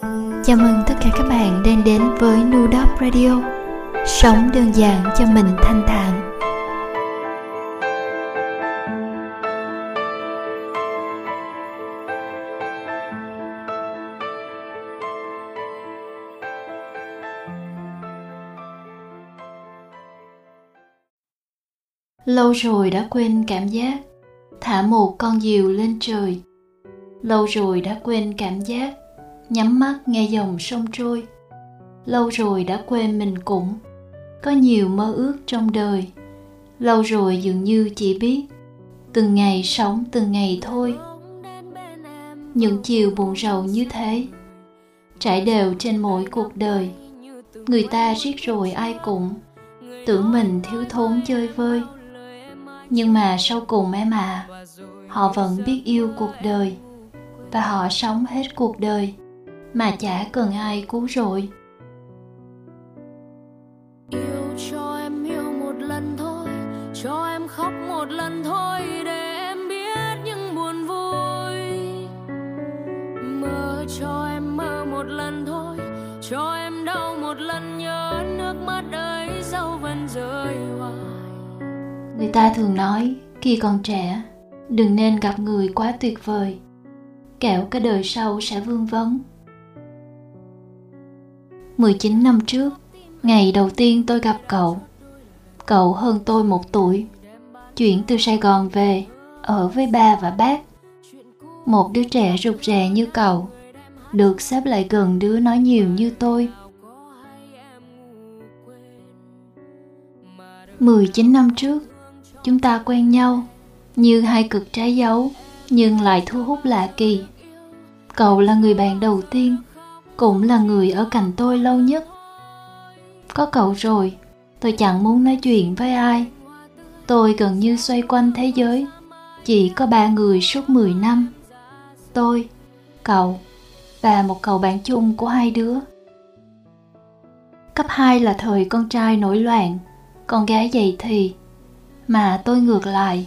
Chào mừng tất cả các bạn đang đến với Nudop Radio. Sống đơn giản cho mình thanh thản. Lâu rồi đã quên cảm giác, Thả một con diều lên trời. Lâu rồi đã quên cảm giác nhắm mắt nghe dòng sông trôi. Lâu rồi đã quên mình cũng có nhiều mơ ước trong đời. Lâu rồi dường như chỉ biết từng ngày sống từng ngày thôi. Những chiều buồn rầu như thế trải đều trên mỗi cuộc đời. Người ta riết rồi ai cũng tưởng mình thiếu thốn chơi vơi. Nhưng mà sau cùng em à họ vẫn biết yêu cuộc đời và họ sống hết cuộc đời mà chả cần ai cứu rồi. Yêu cho em yêu một lần thôi cho em khóc một lần thôi để em biết những buồn vui. Mơ cho em mơ một lần thôi cho em đau một lần nhớ nước mắt ấy dấu vẫn rơi hoài. Người ta thường nói khi còn trẻ đừng nên gặp người quá tuyệt vời. Kẻo cái đời sau sẽ vương vấn 19 năm trước, ngày đầu tiên tôi gặp cậu. Cậu hơn tôi một tuổi, chuyển từ Sài Gòn về, ở với ba và bác. Một đứa trẻ rụt rè như cậu, được xếp lại gần đứa nói nhiều như tôi. 19 năm trước, chúng ta quen nhau như hai cực trái dấu nhưng lại thu hút lạ kỳ. Cậu là người bạn đầu tiên cũng là người ở cạnh tôi lâu nhất. Có cậu rồi, tôi chẳng muốn nói chuyện với ai. Tôi gần như xoay quanh thế giới, chỉ có ba người suốt 10 năm. Tôi, cậu và một cậu bạn chung của hai đứa. Cấp 2 là thời con trai nổi loạn, con gái dậy thì. Mà tôi ngược lại,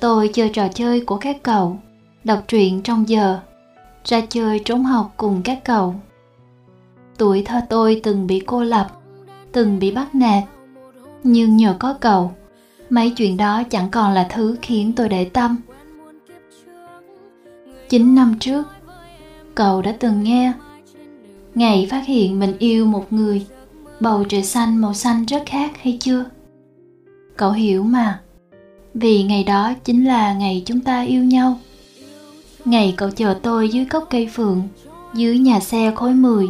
tôi chơi trò chơi của các cậu, đọc truyện trong giờ, ra chơi trốn học cùng các cậu tuổi thơ tôi từng bị cô lập, từng bị bắt nạt. Nhưng nhờ có cậu, mấy chuyện đó chẳng còn là thứ khiến tôi để tâm. Chín năm trước, cậu đã từng nghe, ngày phát hiện mình yêu một người, bầu trời xanh màu xanh rất khác hay chưa? Cậu hiểu mà, vì ngày đó chính là ngày chúng ta yêu nhau. Ngày cậu chờ tôi dưới gốc cây phượng, dưới nhà xe khối 10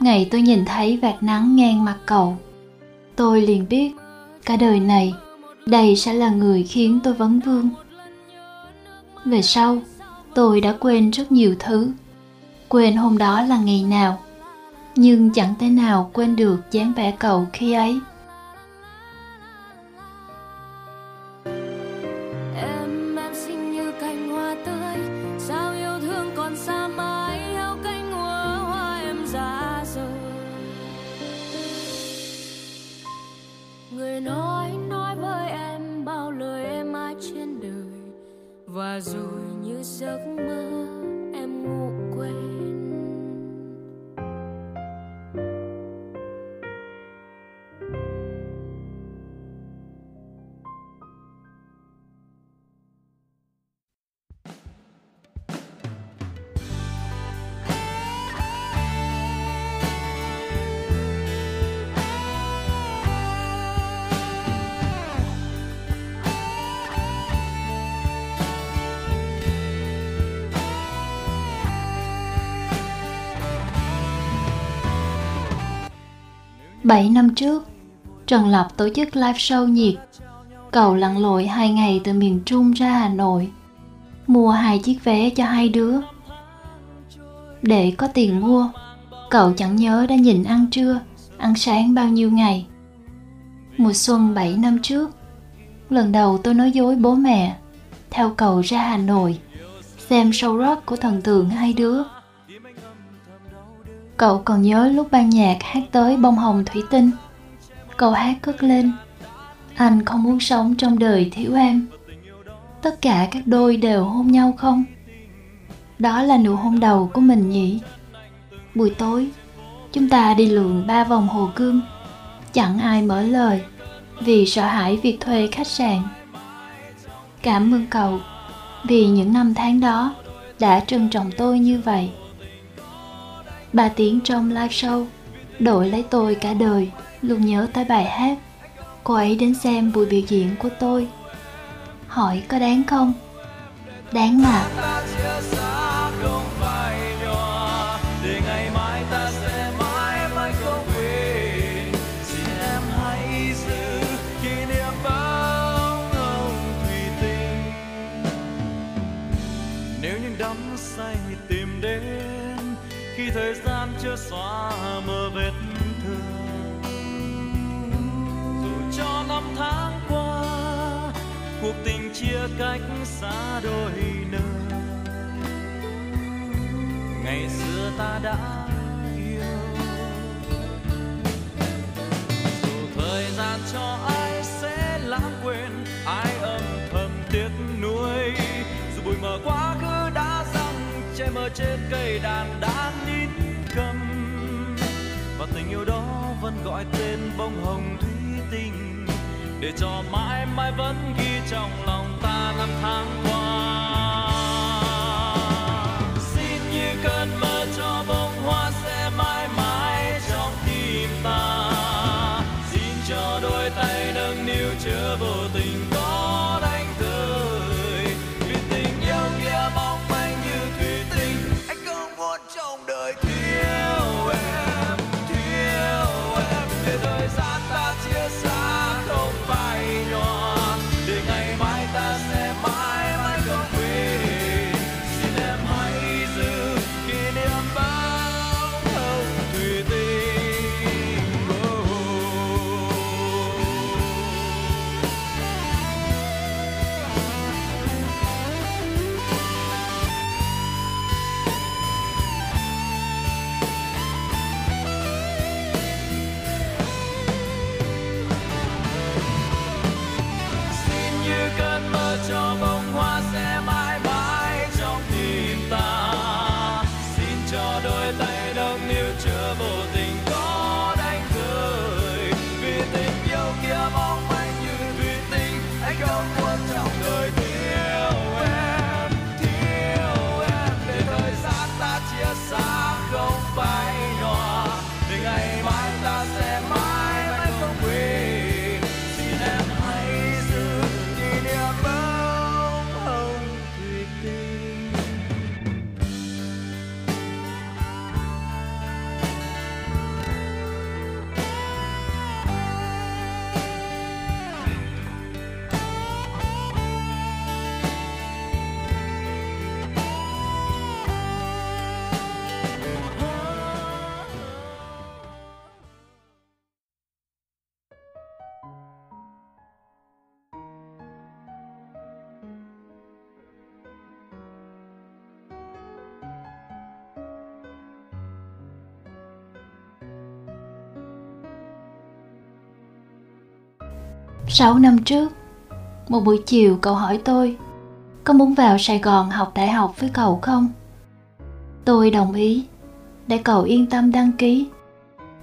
ngày tôi nhìn thấy vạt nắng ngang mặt cậu. Tôi liền biết, cả đời này, đây sẽ là người khiến tôi vấn vương. Về sau, tôi đã quên rất nhiều thứ. Quên hôm đó là ngày nào, nhưng chẳng thể nào quên được dáng vẻ cậu khi ấy. 7 năm trước, Trần Lập tổ chức live show nhiệt. Cậu lặn lội hai ngày từ miền Trung ra Hà Nội, mua hai chiếc vé cho hai đứa. Để có tiền mua, cậu chẳng nhớ đã nhìn ăn trưa, ăn sáng bao nhiêu ngày. Mùa xuân 7 năm trước, lần đầu tôi nói dối bố mẹ, theo cậu ra Hà Nội, xem show rock của thần tượng hai đứa. Cậu còn nhớ lúc ban nhạc hát tới bông hồng thủy tinh? Câu hát cất lên, Anh không muốn sống trong đời thiếu em. Tất cả các đôi đều hôn nhau không? Đó là nụ hôn đầu của mình nhỉ? buổi tối, chúng ta đi lượn ba vòng hồ cương chẳng ai mở lời vì sợ hãi việc thuê khách sạn. Cảm ơn cậu vì những năm tháng đó đã trân trọng tôi như vậy bà tiếng trong live show, đổi lấy tôi cả đời, luôn nhớ tới bài hát. Cô ấy đến xem buổi biểu diễn của tôi. Hỏi có đáng không? Đáng mà. Cách xa đôi nơi ngày xưa ta đã yêu. Dù thời gian cho ai sẽ lãng quên, ai âm thầm tiếc nuối. Dù bụi mờ quá khứ đã răng, che mờ trên cây đàn đàn tình yêu đó vẫn gọi tên bông hồng thủy tinh, để cho mãi mãi vẫn ghi trong lòng ta năm tháng qua. Xin như cơn mơ cho bông hoa sẽ mãi mãi 6 năm trước, một buổi chiều cậu hỏi tôi Có muốn vào Sài Gòn học đại học với cậu không? Tôi đồng ý Để cậu yên tâm đăng ký.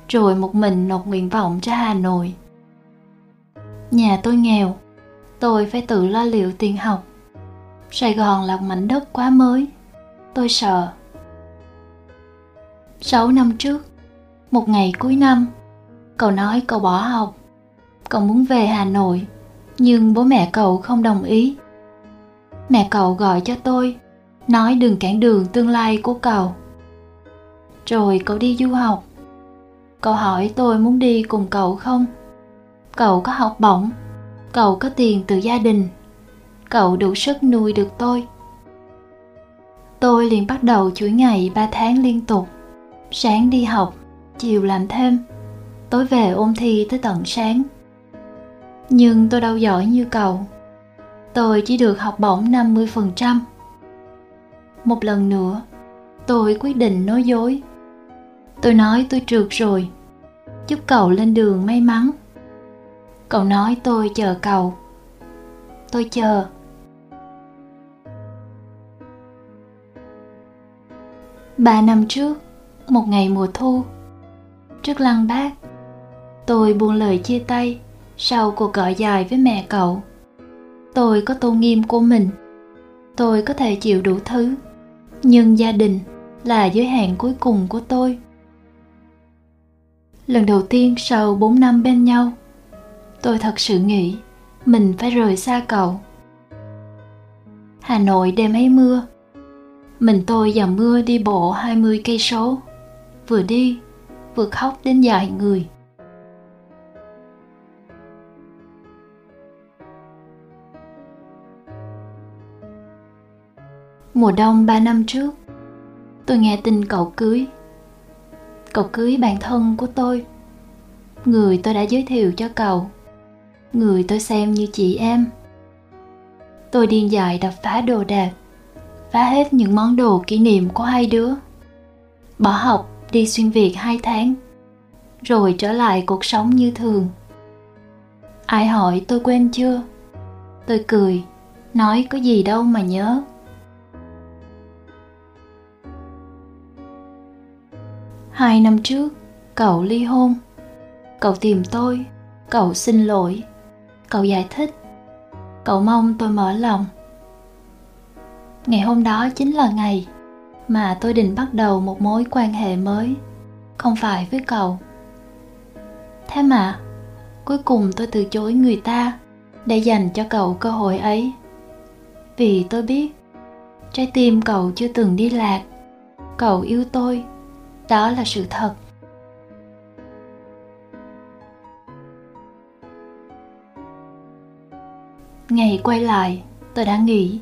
Rồi một mình nộp nguyện vọng cho Hà Nội. Nhà tôi nghèo Tôi phải tự lo liệu tiền học. Sài Gòn là mảnh đất quá mới Tôi sợ. 6 năm trước Một ngày cuối năm Cậu nói cậu bỏ học cậu muốn về Hà Nội, nhưng bố mẹ cậu không đồng ý. Mẹ cậu gọi cho tôi, nói đừng cản đường tương lai của cậu. Rồi cậu đi du học. Cậu hỏi tôi muốn đi cùng cậu không? Cậu có học bổng, cậu có tiền từ gia đình, cậu đủ sức nuôi được tôi. Tôi liền bắt đầu chuỗi ngày 3 tháng liên tục. Sáng đi học, chiều làm thêm, tối về ôn thi tới tận sáng nhưng tôi đâu giỏi như cậu tôi chỉ được học bổng 50%. Một lần nữa, tôi quyết định nói dối. Tôi nói tôi trượt rồi, chúc cậu lên đường may mắn. Cậu nói tôi chờ cậu. Tôi chờ. Ba năm trước, một ngày mùa thu trước lăng bác tôi buông lời chia tay sau cuộc gọi dài với mẹ cậu. Tôi có tôn nghiêm của mình. Tôi có thể chịu đủ thứ. Nhưng gia đình là giới hạn cuối cùng của tôi. Lần đầu tiên sau 4 năm bên nhau, tôi thật sự nghĩ mình phải rời xa cậu. Hà Nội đêm ấy mưa. Mình tôi và mưa đi bộ 20 cây số. Vừa đi, vừa khóc đến dài người. Mùa đông ba năm trước. Tôi nghe tin cậu cưới. Cậu cưới bạn thân của tôi. Người tôi đã giới thiệu cho cậu. Người tôi xem như chị em. Tôi điên dại đập phá đồ đạc, phá hết những món đồ kỷ niệm của hai đứa. Bỏ học, đi xuyên việt hai tháng, rồi trở lại cuộc sống như thường. Ai hỏi tôi quên chưa? Tôi cười, nói có gì đâu mà nhớ. Hai năm trước, cậu ly hôn. Cậu tìm tôi, cậu xin lỗi. Cậu giải thích. Cậu mong tôi mở lòng. Ngày hôm đó chính là ngày mà tôi định bắt đầu một mối quan hệ mới, không phải với cậu. Thế mà, cuối cùng tôi từ chối người ta để dành cho cậu cơ hội ấy. Vì tôi biết trái tim cậu chưa từng đi lạc. Cậu yêu tôi đó là sự thật. Ngày quay lại, tôi đã nghĩ,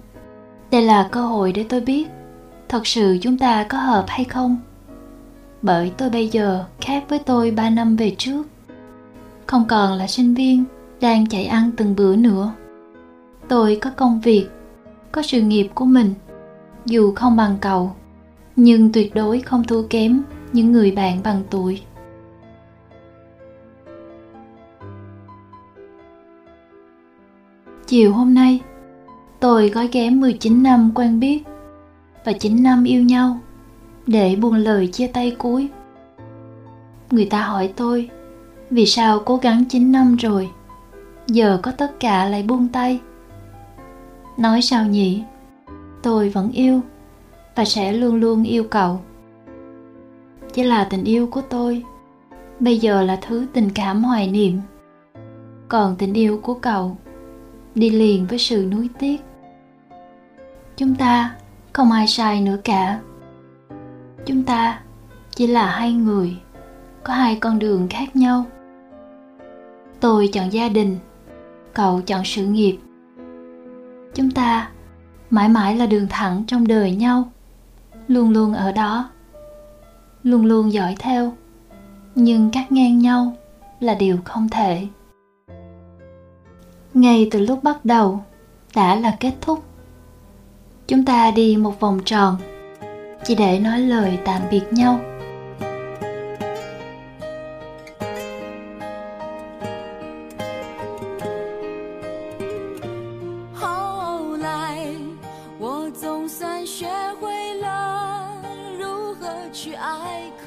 đây là cơ hội để tôi biết thật sự chúng ta có hợp hay không. Bởi tôi bây giờ khác với tôi ba năm về trước. Không còn là sinh viên đang chạy ăn từng bữa nữa. Tôi có công việc, có sự nghiệp của mình, dù không bằng cậu nhưng tuyệt đối không thua kém những người bạn bằng tuổi chiều hôm nay, tôi gói ghém 19 năm quen biết và 9 năm yêu nhau để buông lời chia tay cuối. Người ta hỏi tôi, vì sao cố gắng 9 năm rồi, giờ có tất cả lại buông tay. Nói sao nhỉ? Tôi vẫn yêu và sẽ luôn luôn yêu cậu. Chỉ là tình yêu của tôi bây giờ là thứ tình cảm hoài niệm. Còn tình yêu của cậu, đi liền với sự nuối tiếc. Chúng ta không ai sai nữa cả chúng ta chỉ là hai người, có hai con đường khác nhau tôi chọn gia đình, cậu chọn sự nghiệp chúng ta mãi mãi là đường thẳng trong đời nhau luôn luôn ở đó, luôn luôn dõi theo. Nhưng cắt ngang nhau là điều không thể. Ngay từ lúc bắt đầu đã là kết thúc. Chúng ta đi một vòng tròn chỉ để nói lời tạm biệt nhau.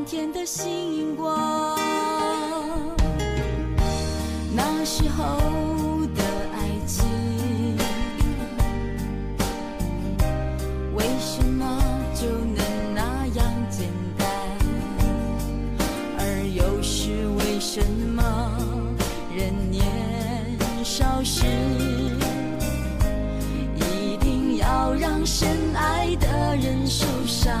满天的星光那时候的爱情为什么就能那样简单？而又是为什么人年少时一定要让深爱的人受伤？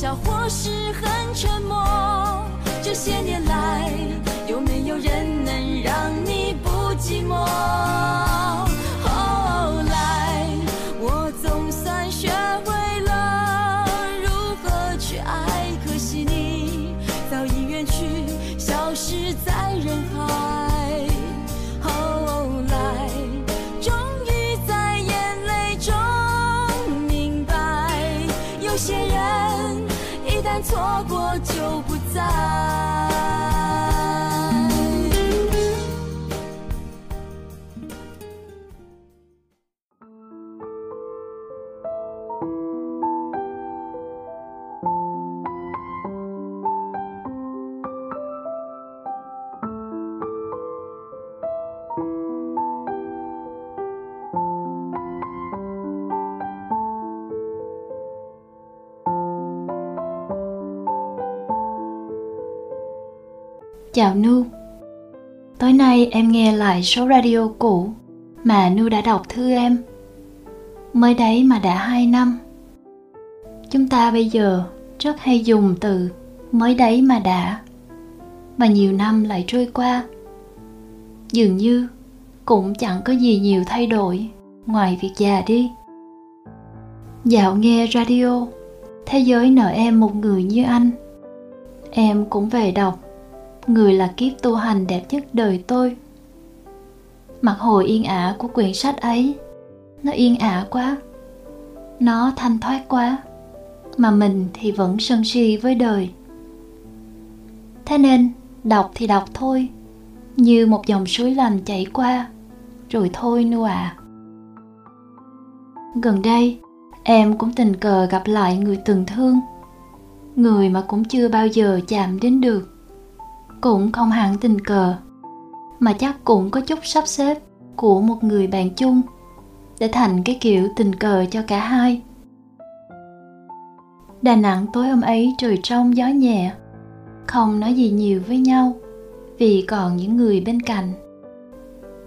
笑或是很沉默？这些年来，有没有人能让你不寂寞？Chào Nu. Tối nay em nghe lại số radio cũ mà Nu đã đọc thư em. Mới đấy mà đã 2 năm. Chúng ta bây giờ rất hay dùng từ mới đấy mà đã, Và nhiều năm lại trôi qua. Dường như cũng chẳng có gì nhiều thay đổi ngoài việc già đi. Dạo nghe radio, Thế giới nợ em một người như anh. Em cũng về đọc Người là kiếp tu hành đẹp nhất đời tôi. Mặt hồi yên ả của quyển sách ấy, Nó yên ả quá, Nó thanh thoát quá, Mà mình thì vẫn sân si với đời. Thế nên, đọc thì đọc thôi, Như một dòng suối lành chảy qua, Rồi thôi nu à Gần đây, em cũng tình cờ gặp lại người từng thương, Người mà cũng chưa bao giờ chạm đến được cũng không hẳn tình cờ, mà chắc cũng có chút sắp xếp của một người bạn chung để thành cái kiểu tình cờ cho cả hai. Đà nẵng tối hôm ấy trời trong gió nhẹ, không nói gì nhiều với nhau vì còn những người bên cạnh.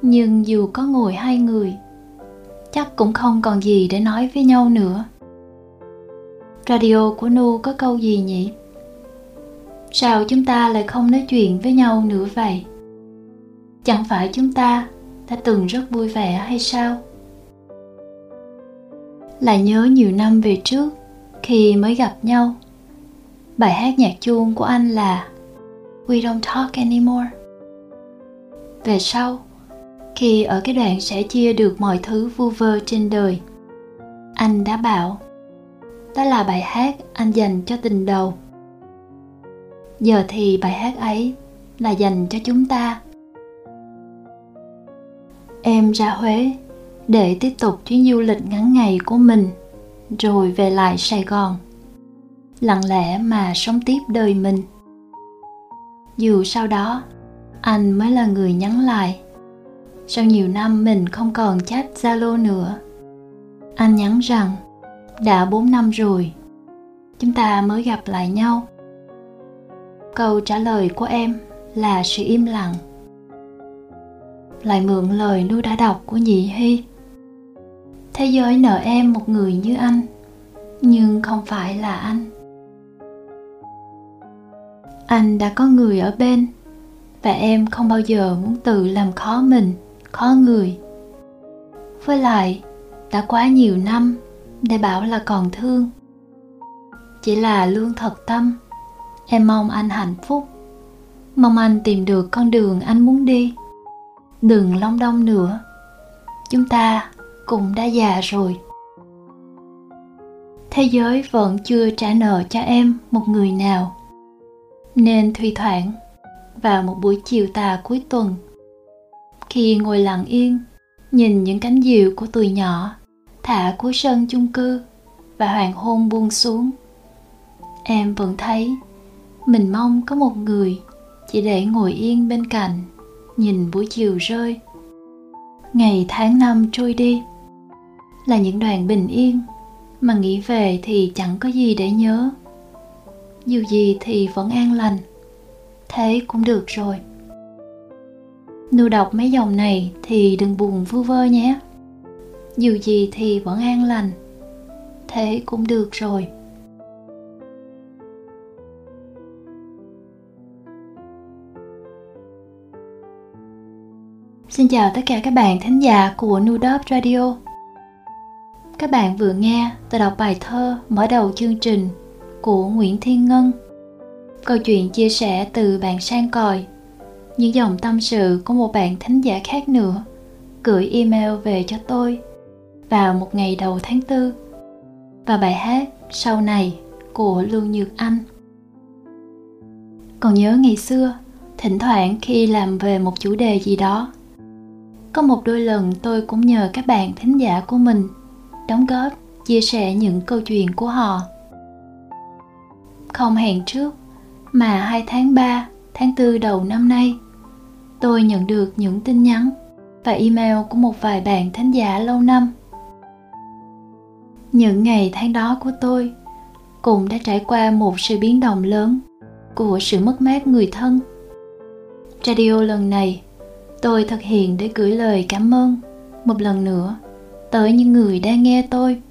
Nhưng dù có ngồi hai người, chắc cũng không còn gì để nói với nhau nữa. Radio của nu có câu gì nhỉ? Sao chúng ta lại không nói chuyện với nhau nữa vậy? Chẳng phải chúng ta đã từng rất vui vẻ hay sao? Lại nhớ nhiều năm về trước, khi mới gặp nhau, bài hát nhạc chuông của anh là we don't talk anymore. Về sau, khi ở cái đoạn sẽ chia được mọi thứ vu vơ trên đời, anh đã bảo, đó là bài hát anh dành cho tình đầu giờ thì bài hát ấy là dành cho chúng ta. Em ra huế để tiếp tục chuyến du lịch ngắn ngày của mình, rồi về lại sài gòn. Lặng lẽ mà sống tiếp đời mình. Dù sau đó, anh mới là người nhắn lại. Sau nhiều năm mình không còn chat zalo nữa, anh nhắn rằng, đã 4 năm rồi, chúng ta mới gặp lại nhau câu trả lời của em là sự im lặng. Lại mượn lời nu đã đọc của nhị hy. Thế giới nợ em một người như anh, nhưng không phải là anh. Anh đã có người ở bên, và em không bao giờ muốn tự làm khó mình, khó người. Với lại, đã quá nhiều năm để bảo là còn thương. Chỉ là luôn thật tâm em mong anh hạnh phúc. Mong anh tìm được con đường anh muốn đi. Đừng long đong nữa. Chúng ta cũng đã già rồi. Thế giới vẫn chưa trả nợ cho em một người nào. Nên thi thoảng, vào một buổi chiều tà cuối tuần, khi ngồi lặng yên, nhìn những cánh diều của tuổi nhỏ thả cuối sân chung cư và hoàng hôn buông xuống, em vẫn thấy mình mong có một người chỉ để ngồi yên bên cạnh, nhìn buổi chiều rơi. Ngày tháng năm trôi đi. Là những đoạn bình yên, mà nghĩ về thì chẳng có gì để nhớ. Dù gì thì vẫn an lành, thế cũng được rồi. Nu đọc mấy dòng này thì đừng buồn vu vơ nhé. Dù gì thì vẫn an lành, thế cũng được rồi. Xin chào tất cả các bạn thính giả của Nudop Radio. Các bạn vừa nghe tôi đọc bài thơ mở đầu chương trình của Nguyễn Thiên Ngân. Câu chuyện chia sẻ từ bạn sang còi. Những dòng tâm sự của một bạn thính giả khác nữa gửi email về cho tôi vào một ngày đầu tháng tư và bài hát sau này của Lưu Nhược Anh. Còn nhớ ngày xưa, thỉnh thoảng khi làm về một chủ đề gì đó có một đôi lần tôi cũng nhờ các bạn thính giả của mình đóng góp chia sẻ những câu chuyện của họ. Không hẹn trước mà hai tháng 3, tháng 4 đầu năm nay tôi nhận được những tin nhắn và email của một vài bạn thính giả lâu năm. Những ngày tháng đó của tôi cũng đã trải qua một sự biến động lớn của sự mất mát người thân. Radio lần này tôi thực hiện để gửi lời cảm ơn một lần nữa tới những người đang nghe tôi.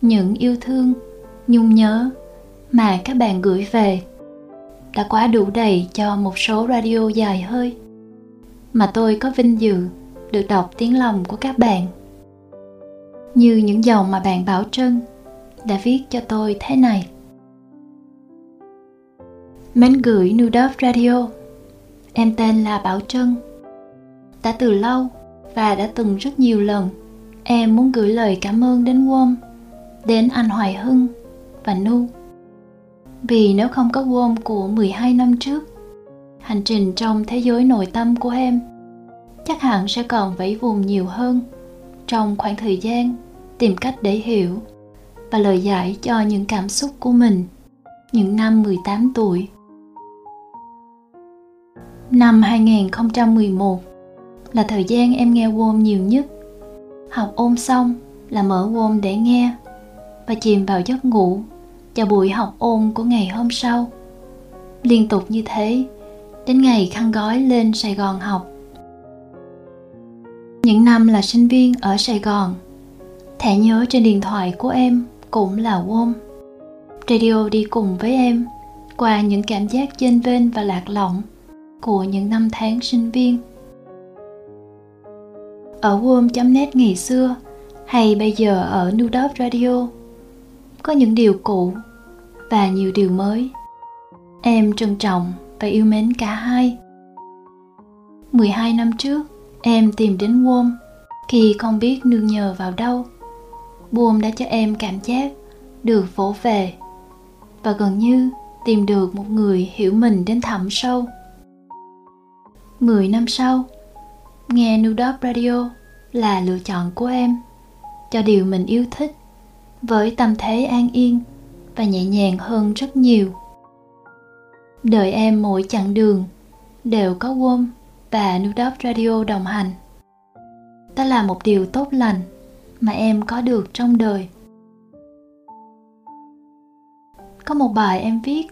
Những yêu thương, nhung nhớ mà các bạn gửi về đã quá đủ đầy cho một số radio dài hơi mà tôi có vinh dự được đọc tiếng lòng của các bạn. Như những dòng mà bạn Bảo Trân đã viết cho tôi thế này. Mến gửi Nudop Radio, Em tên là Bảo Trân đã từ lâu và đã từng rất nhiều lần em muốn gửi lời cảm ơn đến Wom, đến anh Hoài Hưng và Nu. Vì nếu không có Wom của 12 năm trước, hành trình trong thế giới nội tâm của em chắc hẳn sẽ còn vẫy vùng nhiều hơn trong khoảng thời gian tìm cách để hiểu và lời giải cho những cảm xúc của mình những năm 18 tuổi. Năm 2011 là thời gian em nghe Wom nhiều nhất. Học ôn xong là mở Wom để nghe và chìm vào giấc ngủ cho buổi học ôn của ngày hôm sau. Liên tục như thế đến ngày khăn gói lên Sài Gòn học. Những năm là sinh viên ở Sài Gòn, thẻ nhớ trên điện thoại của em cũng là Wom. Radio đi cùng với em qua những cảm giác chênh vênh và lạc lõng của những năm tháng sinh viên ở worm.net ngày xưa hay bây giờ ở new Nudop Radio. Có những điều cũ và nhiều điều mới. Em trân trọng và yêu mến cả hai. 12 năm trước, em tìm đến warm khi không biết nương nhờ vào đâu. Warm đã cho em cảm giác được vỗ về và gần như tìm được một người hiểu mình đến thẳm sâu. 10 năm sau nghe Nudop Radio là lựa chọn của em, cho điều mình yêu thích, với tâm thế an yên và nhẹ nhàng hơn rất nhiều. Đợi em mỗi chặng đường đều có Wom và Nudop Radio đồng hành. Đó là một điều tốt lành mà em có được trong đời. Có một bài em viết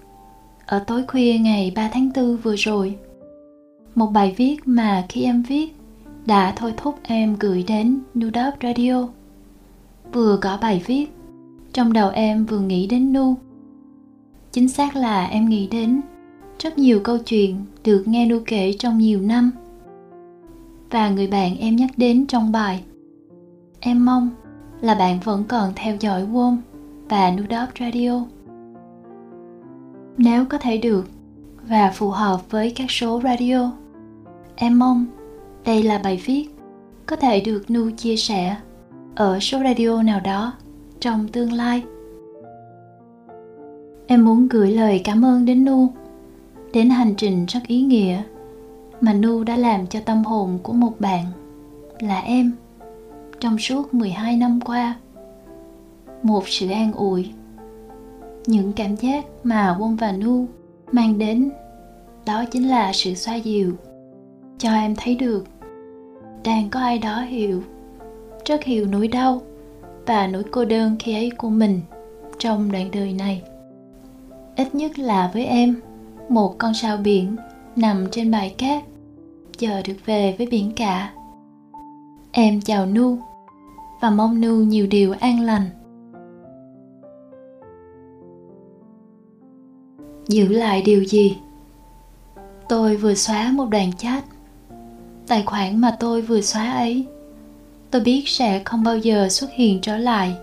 ở tối khuya ngày 3 tháng 4 vừa rồi. Một bài viết mà khi em viết đã thôi thúc em gửi đến Nu Nudop Radio. Vừa có bài viết, trong đầu em vừa nghĩ đến Nu. Chính xác là em nghĩ đến rất nhiều câu chuyện được nghe Nu kể trong nhiều năm. Và người bạn em nhắc đến trong bài. Em mong là bạn vẫn còn theo dõi Wom và Nu Nudop Radio. Nếu có thể được và phù hợp với các số radio, em mong đây là bài viết có thể được Nu chia sẻ ở số radio nào đó trong tương lai. Em muốn gửi lời cảm ơn đến Nu, đến hành trình rất ý nghĩa mà Nu đã làm cho tâm hồn của một bạn là em trong suốt 12 năm qua. Một sự an ủi. Những cảm giác mà Quân và Nu mang đến đó chính là sự xoa dịu cho em thấy được. Đang có ai đó hiểu, rất hiểu nỗi đau và nỗi cô đơn khi ấy của mình trong đoạn đời này. Ít nhất là với em, một con sao biển nằm trên bãi cát chờ được về với biển cả. Em chào nu và mong nu nhiều điều an lành. Giữ lại điều gì? Tôi vừa xóa một đoạn chat tài khoản mà tôi vừa xóa ấy. Tôi biết sẽ không bao giờ xuất hiện trở lại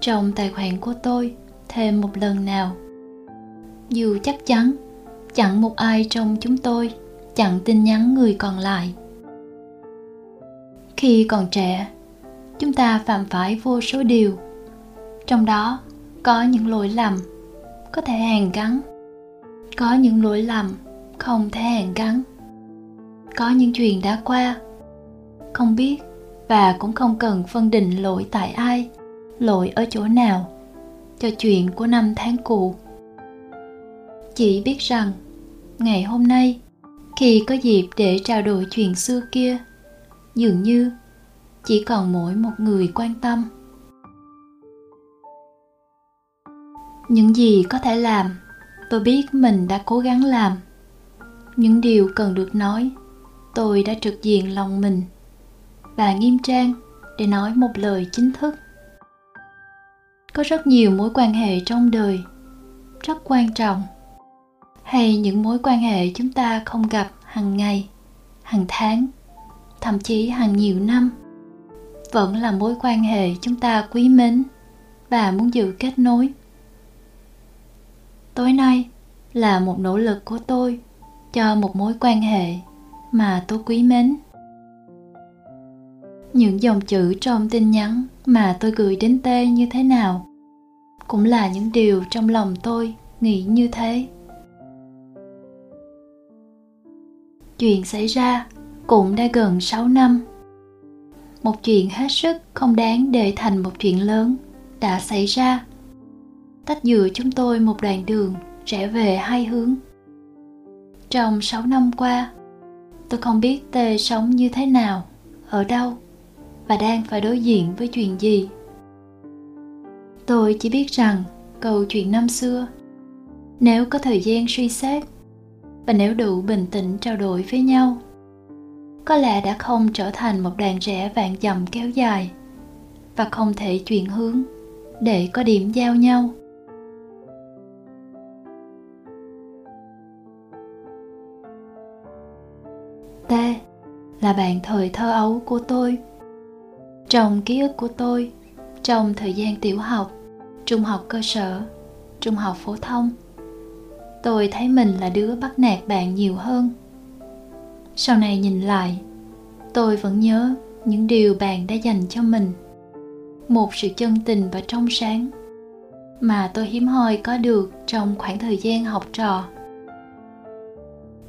trong tài khoản của tôi thêm một lần nào. Dù chắc chắn, chẳng một ai trong chúng tôi chặn tin nhắn người còn lại. Khi còn trẻ, chúng ta phạm phải vô số điều. Trong đó, có những lỗi lầm có thể hàn gắn, có những lỗi lầm không thể hàn gắn có những chuyện đã qua. Không biết và cũng không cần phân định lỗi tại ai, lỗi ở chỗ nào cho chuyện của năm tháng cũ. Chỉ biết rằng, ngày hôm nay, khi có dịp để trao đổi chuyện xưa kia, dường như chỉ còn mỗi một người quan tâm. Những gì có thể làm, tôi biết mình đã cố gắng làm. Những điều cần được nói tôi đã trực diện lòng mình. Và nghiêm trang để nói một lời chính thức. Có rất nhiều mối quan hệ trong đời, rất quan trọng. Hay những mối quan hệ chúng ta không gặp hàng ngày, hàng tháng, thậm chí hàng nhiều năm. Vẫn là mối quan hệ chúng ta quý mến. Và muốn giữ kết nối. Tối nay là một nỗ lực của tôi cho một mối quan hệ mà tôi quý mến. Những dòng chữ trong tin nhắn mà tôi gửi đến tê như thế nào cũng là những điều trong lòng tôi nghĩ như thế. Chuyện xảy ra cũng đã gần 6 năm. Một chuyện hết sức không đáng để thành một chuyện lớn đã xảy ra. Tách giữa chúng tôi một đoạn đường rẽ về hai hướng. Trong 6 năm qua tôi không biết tê sống như thế nào, ở đâu, và đang phải đối diện với chuyện gì. Tôi chỉ biết rằng câu chuyện năm xưa, nếu có thời gian suy xét, và nếu đủ bình tĩnh trao đổi với nhau, có lẽ đã không trở thành một đàn rẽ vạn dặm kéo dài, và không thể chuyển hướng để có điểm giao nhau. T là bạn thời thơ ấu của tôi trong ký ức của tôi trong thời gian tiểu học, trung học cơ sở, trung học phổ thông. Tôi thấy mình là đứa bắt nạt bạn nhiều hơn. Sau này nhìn lại, tôi vẫn nhớ những điều bạn đã dành cho mình, một sự chân tình và trong sáng mà tôi hiếm hoi có được trong khoảng thời gian học trò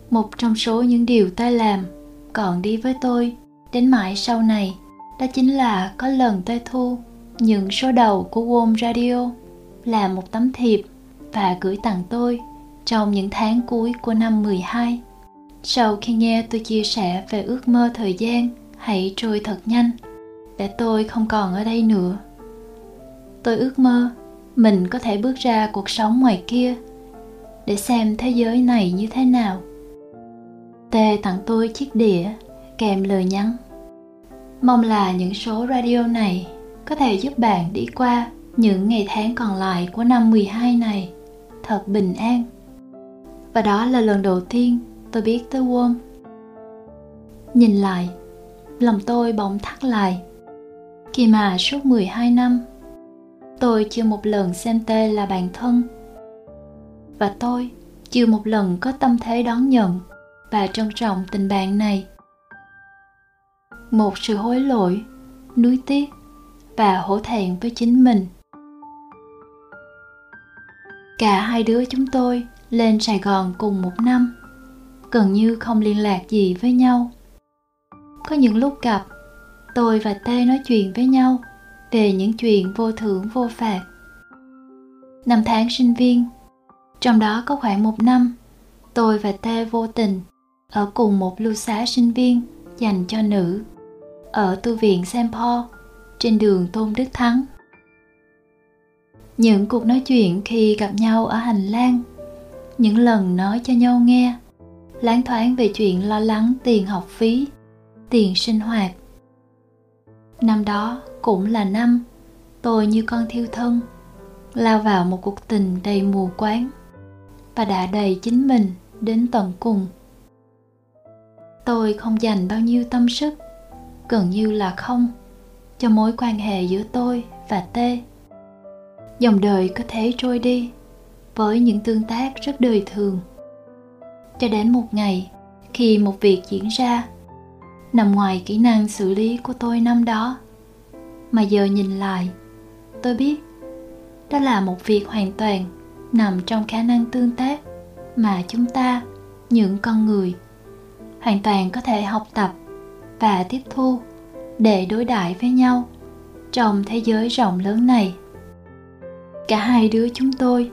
một trong số những điều ta làm còn đi với tôi, đến mãi sau này, đó chính là có lần tôi thu những số đầu của Warm Radio làm một tấm thiệp và gửi tặng tôi trong những tháng cuối của năm 12. Sau khi nghe tôi chia sẻ về ước mơ thời gian, hãy trôi thật nhanh, để tôi không còn ở đây nữa. Tôi ước mơ mình có thể bước ra cuộc sống ngoài kia, để xem thế giới này như thế nào. Tê tặng tôi chiếc đĩa kèm lời nhắn. Mong là những số radio này có thể giúp bạn đi qua những ngày tháng còn lại của năm 12 này thật bình an. Và đó là lần đầu tiên tôi biết tới Worm. Nhìn lại, lòng tôi bỗng thắt lại. Khi mà suốt 12 năm, tôi chưa một lần xem tê là bạn thân. Và tôi chưa một lần có tâm thế đón nhận và trân trọng tình bạn này. Một sự hối lỗi, nuối tiếc và hổ thẹn với chính mình. Cả hai đứa chúng tôi lên Sài Gòn cùng một năm gần như không liên lạc gì với nhau có những lúc gặp tôi và tê nói chuyện với nhau về những chuyện vô thưởng vô phạt năm tháng sinh viên trong đó có khoảng một năm tôi và tê vô tình ở cùng một lưu xá sinh viên dành cho nữ ở tu viện Saint Paul trên đường Tôn Đức Thắng. Những cuộc nói chuyện khi gặp nhau ở hành lang, những lần nói cho nhau nghe, láng thoáng về chuyện lo lắng tiền học phí, tiền sinh hoạt. Năm đó cũng là năm tôi như con thiêu thân, lao vào một cuộc tình đầy mù quáng và đã đầy chính mình đến tận cùng. Tôi không dành bao nhiêu tâm sức, gần như là không, cho mối quan hệ giữa tôi và Tê. Dòng đời có thể trôi đi với những tương tác rất đời thường. Cho đến một ngày, khi một việc diễn ra, nằm ngoài kỹ năng xử lý của tôi năm đó, mà giờ nhìn lại, tôi biết đó là một việc hoàn toàn nằm trong khả năng tương tác mà chúng ta những con người hoàn toàn có thể học tập và tiếp thu để đối đãi với nhau trong thế giới rộng lớn này. Cả hai đứa chúng tôi,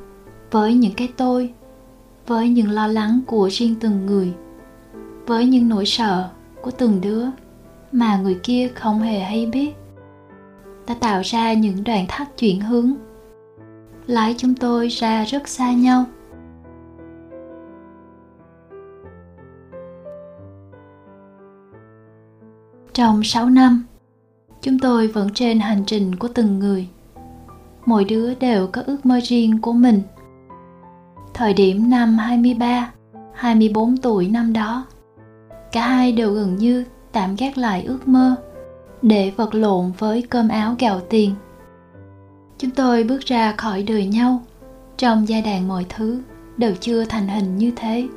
với những cái tôi, với những lo lắng của riêng từng người, với những nỗi sợ của từng đứa mà người kia không hề hay biết, đã tạo ra những đoạn thắt chuyển hướng, lái chúng tôi ra rất xa nhau. Trong 6 năm, chúng tôi vẫn trên hành trình của từng người. Mỗi đứa đều có ước mơ riêng của mình. Thời điểm năm 23, 24 tuổi năm đó, cả hai đều gần như tạm gác lại ước mơ để vật lộn với cơm áo gạo tiền. Chúng tôi bước ra khỏi đời nhau trong giai đoạn mọi thứ đều chưa thành hình như thế.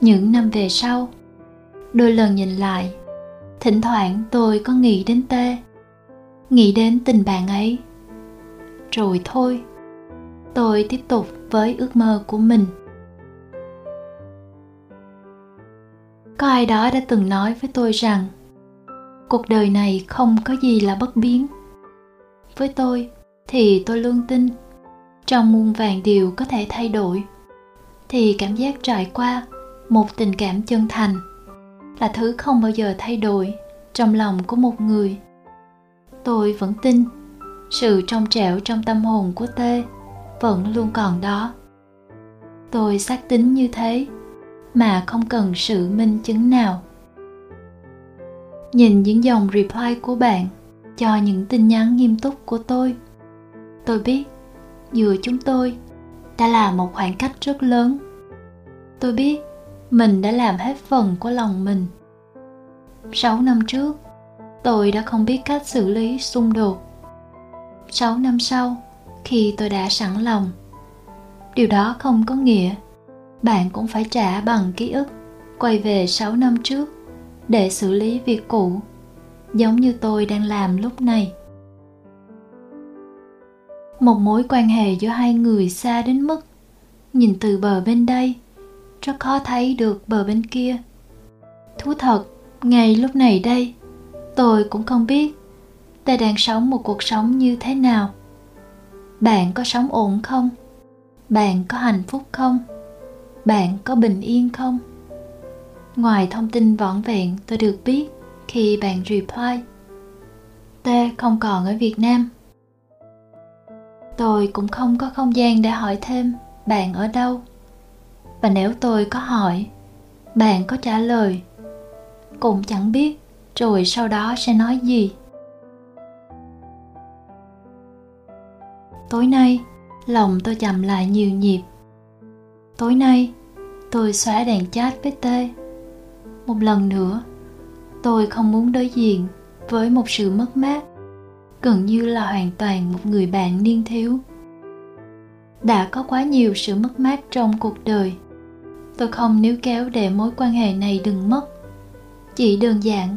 Những năm về sau, đôi lần nhìn lại thỉnh thoảng tôi có nghĩ đến tê nghĩ đến tình bạn ấy. Rồi thôi, tôi tiếp tục với ước mơ của mình. Có ai đó đã từng nói với tôi rằng, cuộc đời này không có gì là bất biến. Với tôi thì tôi luôn tin trong muôn vàng điều có thể thay đổi, thì cảm giác trải qua một tình cảm chân thành là thứ không bao giờ thay đổi trong lòng của một người. Tôi vẫn tin, sự trong trẻo trong tâm hồn của tê vẫn luôn còn đó. Tôi xác tín như thế, mà không cần sự minh chứng nào. Nhìn những dòng reply của bạn cho những tin nhắn nghiêm túc của tôi tôi biết giữa chúng tôi đã là một khoảng cách rất lớn. Tôi biết mình đã làm hết phần của lòng mình. 6 năm trước, tôi đã không biết cách xử lý xung đột. 6 năm sau, khi tôi đã sẵn lòng, điều đó không có nghĩa bạn cũng phải trả bằng ký ức quay về 6 năm trước để xử lý việc cũ, giống như tôi đang làm lúc này. Một mối quan hệ giữa hai người xa đến mức nhìn từ bờ bên đây rất khó thấy được bờ bên kia. Thú thật, ngay lúc này đây, tôi cũng không biết ta đang sống một cuộc sống như thế nào. Bạn có sống ổn không? Bạn có hạnh phúc không? Bạn có bình yên không? Ngoài thông tin vỏn vẹn tôi được biết khi bạn reply t không còn ở việt nam. Tôi cũng không có không gian để hỏi thêm, bạn ở đâu? Và nếu tôi có hỏi, bạn có trả lời, cũng chẳng biết rồi sau đó sẽ nói gì. Tối nay, lòng tôi chậm lại nhiều nhịp. Tối nay, tôi xóa đèn chat với tê một lần nữa, tôi không muốn đối diện với một sự mất mát, gần như là hoàn toàn một người bạn niên thiếu. Đã có quá nhiều sự mất mát trong cuộc đời tôi không níu kéo để mối quan hệ này đừng mất. Chỉ đơn giản,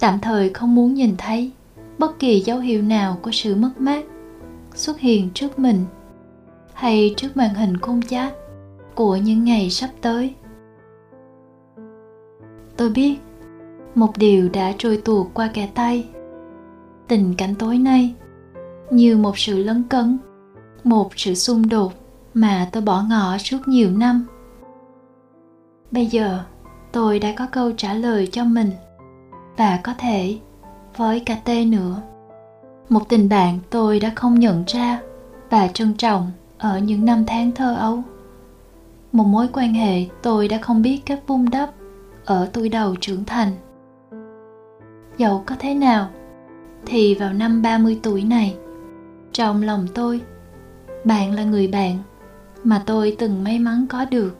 tạm thời không muốn nhìn thấy bất kỳ dấu hiệu nào của sự mất mát xuất hiện trước mình hay trước màn hình khung chat của những ngày sắp tới. Tôi biết một điều đã trôi tuột qua kẻ tay. Tình cảnh tối nay, như một sự lấn cấn, một sự xung đột mà tôi bỏ ngỏ suốt nhiều năm bây giờ, tôi đã có câu trả lời cho mình. Và có thể, với cả tê nữa. Một tình bạn tôi đã không nhận ra và trân trọng ở những năm tháng thơ ấu. Một mối quan hệ tôi đã không biết cách vun đắp ở tuổi đầu trưởng thành. Dẫu có thế nào, thì vào năm 30 tuổi này, trong lòng tôi, bạn là người bạn mà tôi từng may mắn có được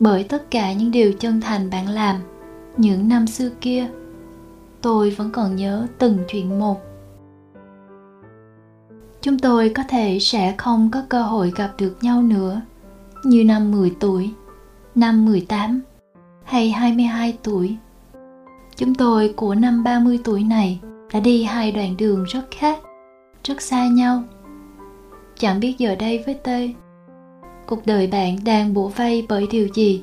bởi tất cả những điều chân thành bạn làm những năm xưa kia tôi vẫn còn nhớ từng chuyện một chúng tôi có thể sẽ không có cơ hội gặp được nhau nữa như năm 10 tuổi, năm 18 hay 22 tuổi. Chúng tôi của năm 30 tuổi này đã đi hai đoạn đường rất khác, rất xa nhau. Chẳng biết giờ đây với Tê, cuộc đời bạn đang bủa vây bởi điều gì?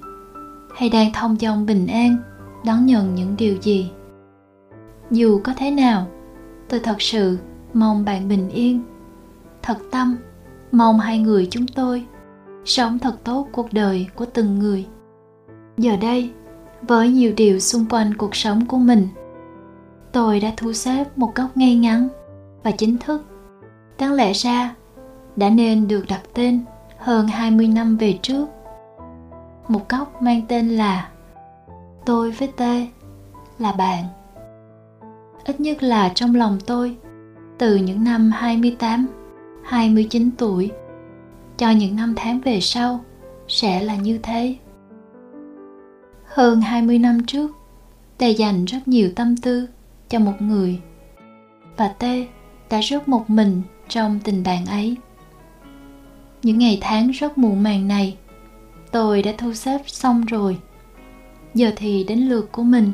Hay đang thông dong bình an, đón nhận những điều gì? Dù có thế nào, tôi thật sự mong bạn bình yên. Thật tâm, mong hai người chúng tôi sống thật tốt cuộc đời của từng người. Giờ đây, với nhiều điều xung quanh cuộc sống của mình, tôi đã thu xếp một góc ngay ngắn và chính thức. Đáng lẽ ra, đã nên được đặt tên hơn 20 năm về trước. Một góc mang tên là Tôi với Tê là bạn. Ít nhất là trong lòng tôi, từ những năm 28, 29 tuổi cho những năm tháng về sau sẽ là như thế. Hơn 20 năm trước, Tê dành rất nhiều tâm tư cho một người và Tê đã rất một mình trong tình bạn ấy. Những ngày tháng rất muộn màng này, tôi đã thu xếp xong rồi. Giờ thì đến lượt của mình.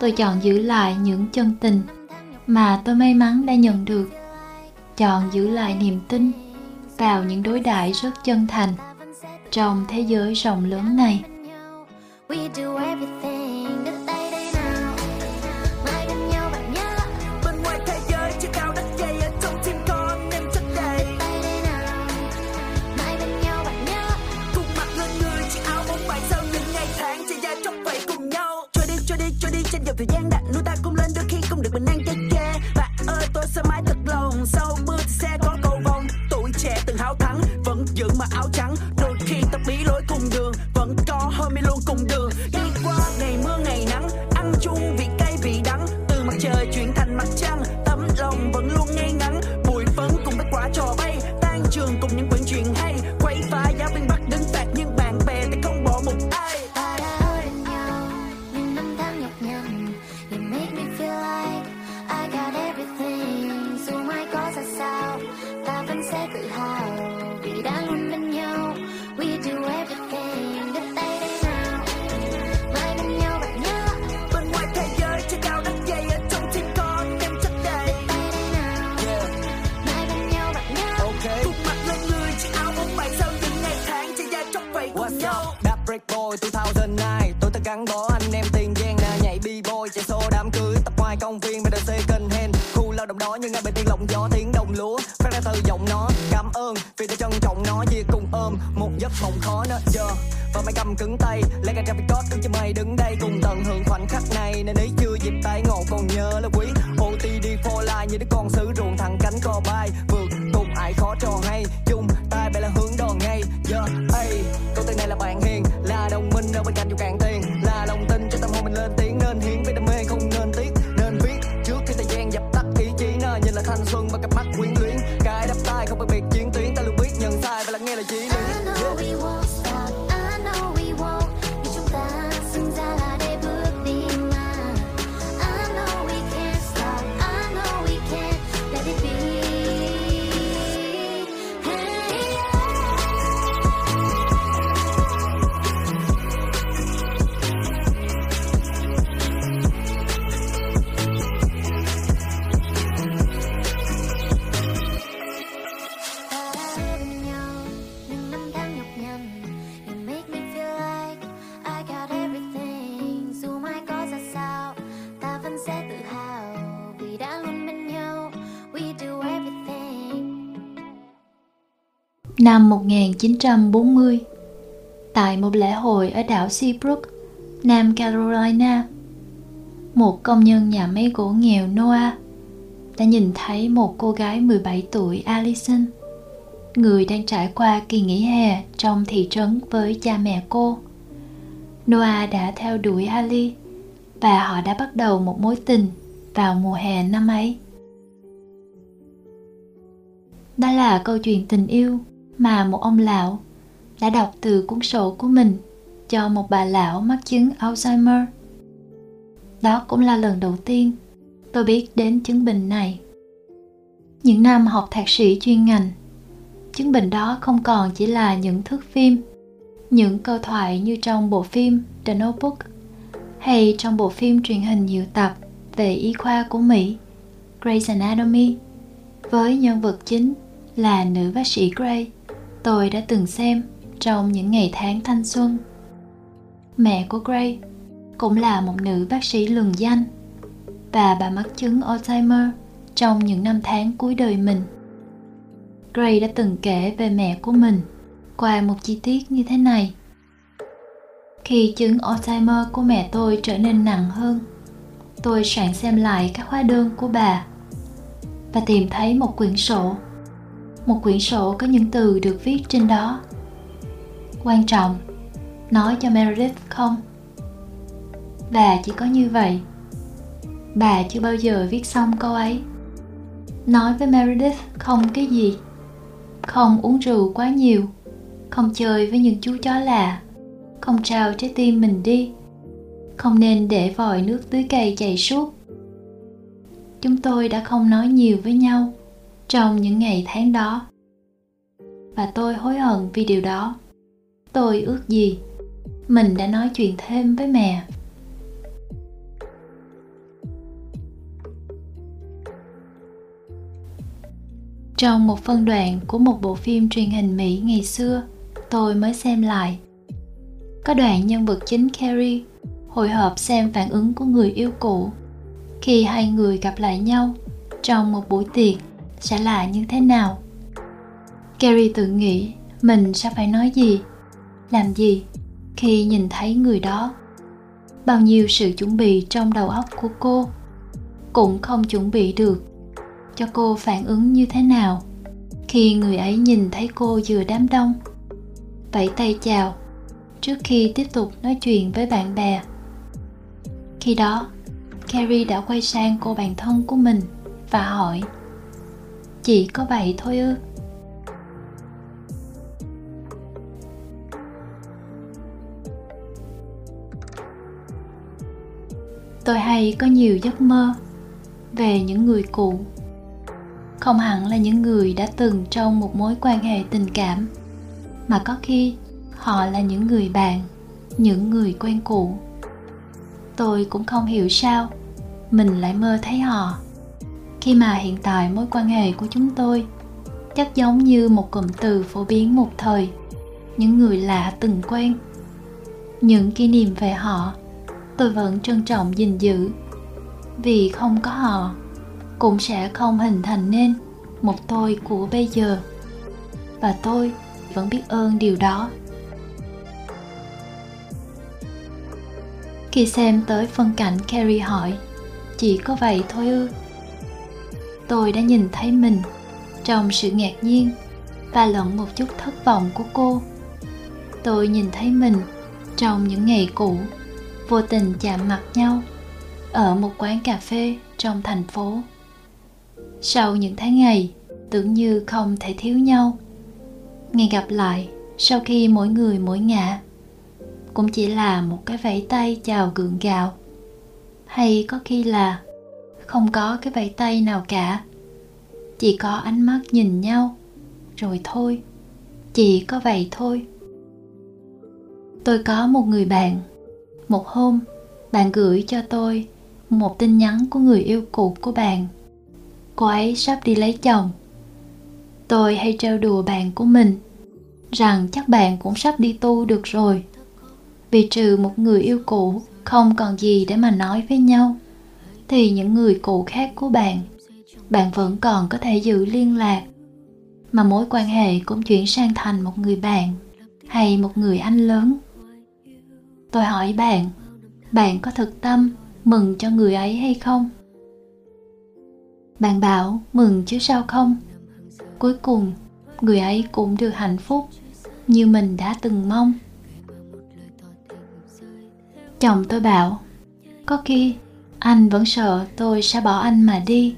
Tôi chọn giữ lại những chân tình mà tôi may mắn đã nhận được. Chọn giữ lại niềm tin vào những đối đãi rất chân thành trong thế giới rộng lớn này. We do everything dòng thời gian đã nuôi ta cũng lên nhưng ngay bên tiếng lộng gió, tiếng đồng lúa, Phát ra từ giọng nó. Cảm ơn vì đã trân trọng nó, Chia cùng ôm một giấc mộng khó nó giờ. Và mày cầm cứng tay, Lấy cả trappic code đứng cho mày đứng đây Cùng tận hưởng khoảnh khắc này. Nên ấy chưa dịp tay ngộ, còn nhớ là quý OTD for life như đứa con sứ ruộng thẳng cánh cò bay, Vượt cùng ai khó trò hay. Năm 1940, tại một lễ hội ở đảo Seabrook, Nam Carolina, một công nhân nhà máy gỗ nghèo Noah đã nhìn thấy một cô gái 17 tuổi Allison, người đang trải qua kỳ nghỉ hè trong thị trấn với cha mẹ cô. Noah đã theo đuổi Ali và họ đã bắt đầu một mối tình vào mùa hè năm ấy. Đó là câu chuyện tình yêu mà một ông lão đã đọc từ cuốn sổ của mình cho một bà lão mắc chứng Alzheimer. Đó cũng là lần đầu tiên tôi biết đến chứng bệnh này. Những năm học thạc sĩ chuyên ngành, chứng bệnh đó không còn chỉ là những thước phim, những câu thoại như trong bộ phim The Notebook hay trong bộ phim truyền hình nhiều tập về y khoa của Mỹ, Grey's Anatomy, với nhân vật chính là nữ bác sĩ Grey tôi đã từng xem trong những ngày tháng thanh xuân. Mẹ của Gray cũng là một nữ bác sĩ lừng danh và bà mắc chứng Alzheimer trong những năm tháng cuối đời mình. Gray đã từng kể về mẹ của mình qua một chi tiết như thế này. Khi chứng Alzheimer của mẹ tôi trở nên nặng hơn, tôi soạn xem lại các hóa đơn của bà và tìm thấy một quyển sổ. Một quyển sổ có những từ được viết trên đó. Quan trọng, nói cho Meredith không? Và chỉ có như vậy, bà chưa bao giờ viết xong câu ấy. Nói với Meredith không cái gì, không uống rượu quá nhiều, không chơi với những chú chó lạ, không trao trái tim mình đi, không nên để vòi nước tưới cây chảy suốt. Chúng tôi đã không nói nhiều với nhau trong những ngày tháng đó. Và tôi hối hận vì điều đó. Tôi ước gì mình đã nói chuyện thêm với mẹ trong một phân đoạn của một bộ phim truyền hình mỹ ngày xưa, tôi mới xem lại có đoạn nhân vật chính carrie hồi hộp xem phản ứng của người yêu cũ khi hai người gặp lại nhau trong một buổi tiệc sẽ là như thế nào? Carrie tự nghĩ, mình sẽ phải nói gì? Làm gì khi nhìn thấy người đó? Bao nhiêu sự chuẩn bị trong đầu óc của cô cũng không chuẩn bị được cho cô phản ứng như thế nào khi người ấy nhìn thấy cô vừa đám đông. Vẫy tay chào trước khi tiếp tục nói chuyện với bạn bè. Khi đó carrie đã quay sang cô bạn thân của mình và hỏi chỉ có vậy thôi ư? Tôi hay có nhiều giấc mơ về những người cũ. Không hẳn là những người đã từng trong một mối quan hệ tình cảm, mà có khi họ là những người bạn, những người quen cũ. Tôi cũng không hiểu sao mình lại mơ thấy họ khi mà hiện tại mối quan hệ của chúng tôi chắc giống như một cụm từ phổ biến một thời. Những người lạ từng quen, những kỷ niệm về họ, tôi vẫn trân trọng gìn giữ. Vì không có họ, cũng sẽ không hình thành nên một tôi của bây giờ. Và tôi vẫn biết ơn điều đó. Khi xem tới phân cảnh carrie hỏi chỉ có vậy thôi ư? Tôi đã nhìn thấy mình trong sự ngạc nhiên và lẫn một chút thất vọng của cô. Tôi nhìn thấy mình trong những ngày cũ, vô tình chạm mặt nhau ở một quán cà phê trong thành phố. Sau những tháng ngày tưởng như không thể thiếu nhau, ngày gặp lại sau khi mỗi người mỗi ngã cũng chỉ là một cái vẫy tay chào gượng gạo, hay có khi là không có cái vẫy tay nào cả. Chỉ có ánh mắt nhìn nhau. Rồi thôi. Chỉ có vậy thôi. Tôi có một người bạn. Một hôm, bạn gửi cho tôi một tin nhắn của người yêu cũ của bạn. Cô ấy sắp đi lấy chồng. Tôi hay trêu đùa bạn của mình, rằng chắc bạn cũng sắp đi tu được rồi. Vì trừ một người yêu cũ, không còn gì để mà nói với nhau thì những người cũ khác của bạn bạn vẫn còn có thể giữ liên lạc. Mà mối quan hệ cũng chuyển sang thành một người bạn hay một người anh lớn. Tôi hỏi bạn bạn có thực tâm mừng cho người ấy hay không? Bạn bảo, mừng chứ sao không? Cuối cùng, người ấy cũng được hạnh phúc như mình đã từng mong. Chồng tôi bảo, có khi anh vẫn sợ tôi sẽ bỏ anh mà đi.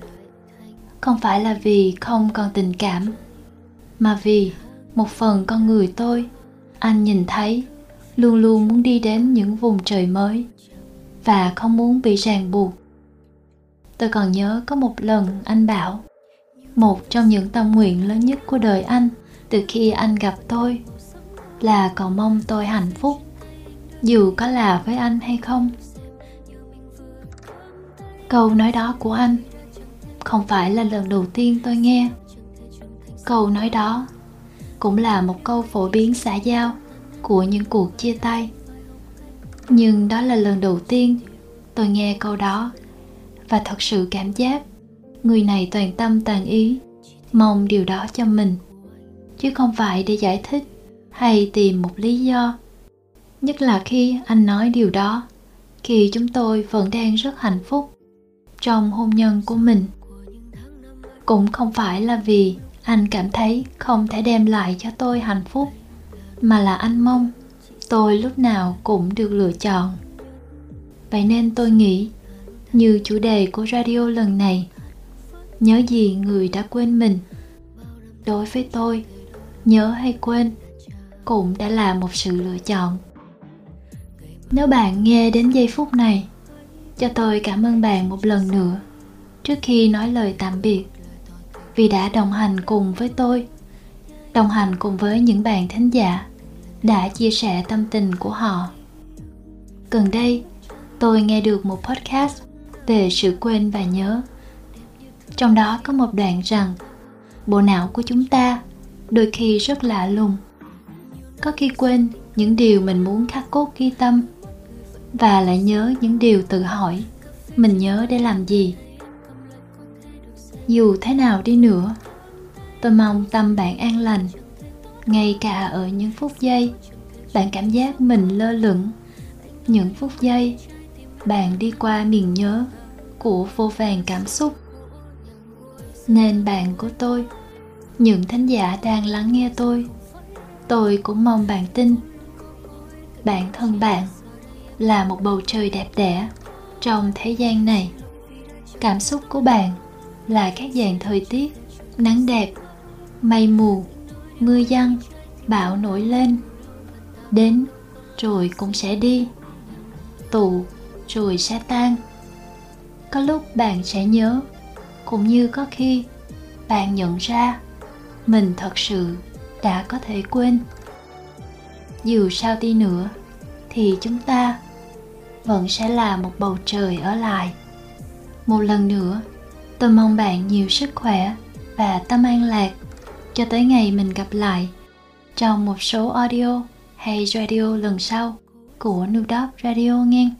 Không phải là vì không còn tình cảm, mà vì một phần con người tôi. Anh nhìn thấy, luôn luôn muốn đi đến những vùng trời mới và không muốn bị ràng buộc. Tôi còn nhớ có một lần anh bảo, một trong những tâm nguyện lớn nhất của đời anh từ khi anh gặp tôi là cầu mong tôi hạnh phúc. Dù có là với anh hay không câu nói đó của anh không phải là lần đầu tiên tôi nghe. Câu nói đó cũng là một câu phổ biến xã giao của những cuộc chia tay. Nhưng đó là lần đầu tiên tôi nghe câu đó và thật sự cảm giác người này toàn tâm toàn ý mong điều đó cho mình, chứ không phải để giải thích hay tìm một lý do. Nhất là khi anh nói điều đó, khi chúng tôi vẫn đang rất hạnh phúc trong hôn nhân của mình. Cũng không phải là vì anh cảm thấy không thể đem lại cho tôi hạnh phúc, mà là anh mong tôi lúc nào cũng được lựa chọn. Vậy nên tôi nghĩ, như chủ đề của radio lần này, nhớ gì người đã quên mình. Đối với tôi, nhớ hay quên cũng đã là một sự lựa chọn. Nếu bạn nghe đến giây phút này cho tôi cảm ơn bạn một lần nữa, trước khi nói lời tạm biệt, vì đã đồng hành cùng với tôi, đồng hành cùng với những bạn thính giả đã chia sẻ tâm tình của họ. Gần đây, tôi nghe được một podcast về sự quên và nhớ. Trong đó có một đoạn rằng, bộ não của chúng ta đôi khi rất lạ lùng. Có khi quên những điều mình muốn khắc cốt ghi tâm và lại nhớ những điều tự hỏi. Mình nhớ để làm gì? Dù thế nào đi nữa, tôi mong tâm bạn an lành. Ngay cả ở những phút giây, bạn cảm giác mình lơ lửng. Những phút giây, bạn đi qua miền nhớ của vô vàng cảm xúc. Nên bạn của tôi, những thính giả đang lắng nghe tôi. Tôi cũng mong bạn tin. Bản thân bạn là một bầu trời đẹp đẽ trong thế gian này. Cảm xúc của bạn là các dạng thời tiết, nắng đẹp, mây mù, mưa giăng, bão nổi lên. Đến, rồi cũng sẽ đi. Tụ, rồi sẽ tan. Có lúc bạn sẽ nhớ, cũng như có khi bạn nhận ra mình thật sự đã có thể quên. Dù sao đi nữa, thì chúng ta vẫn sẽ là một bầu trời ở lại một lần nữa, tôi mong bạn nhiều sức khỏe và tâm an lạc cho tới ngày mình gặp lại trong một số audio hay radio lần sau của Nudop Radio nghe.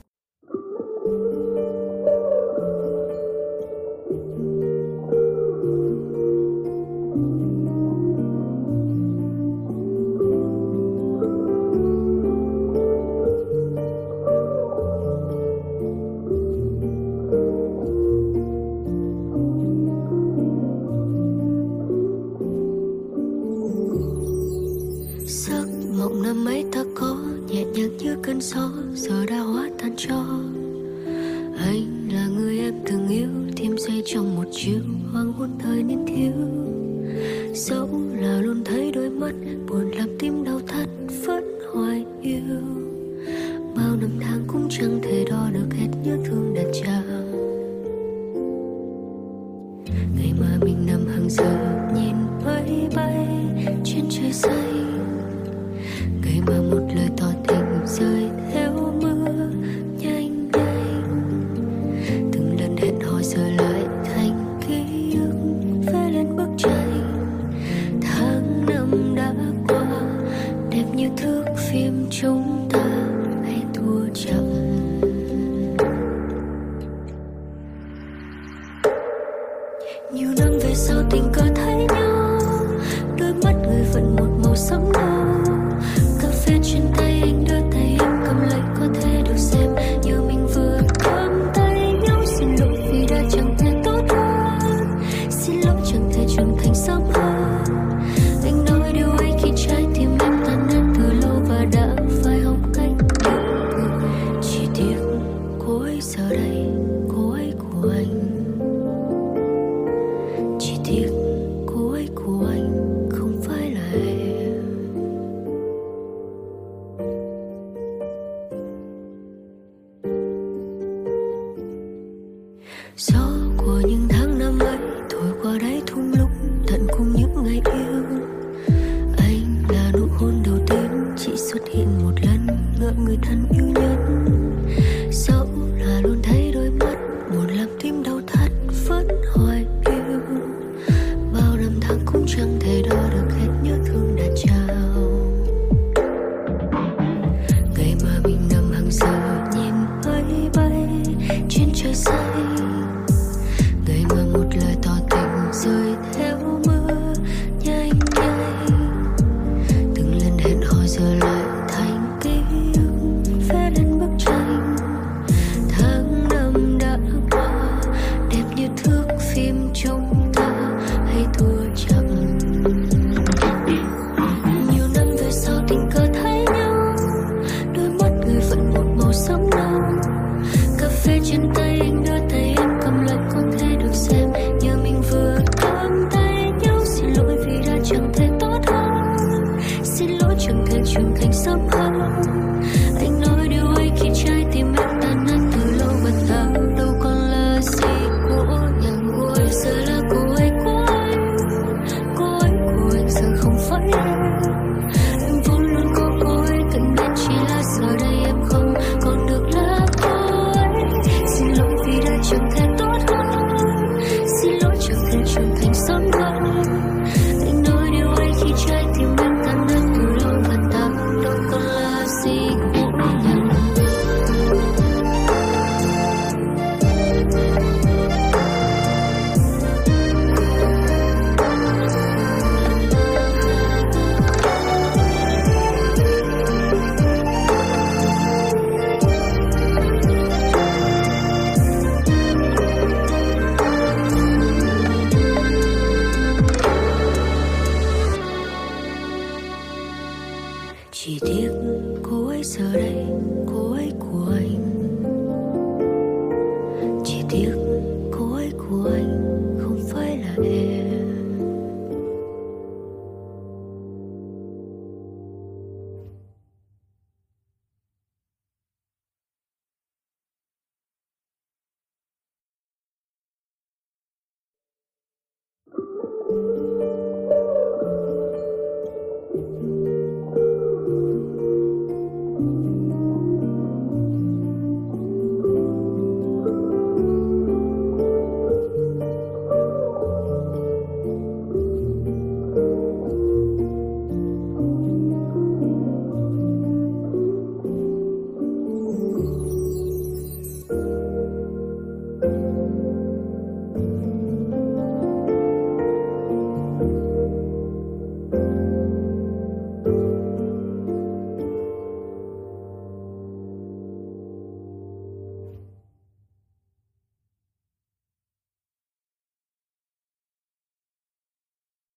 gió của những tháng năm ấy, thổi qua đáy thung lũng tận cùng những ngày yêu. Anh là nụ hôn đầu tiên, chỉ xuất hiện một lần, ngỡ người thân yêu.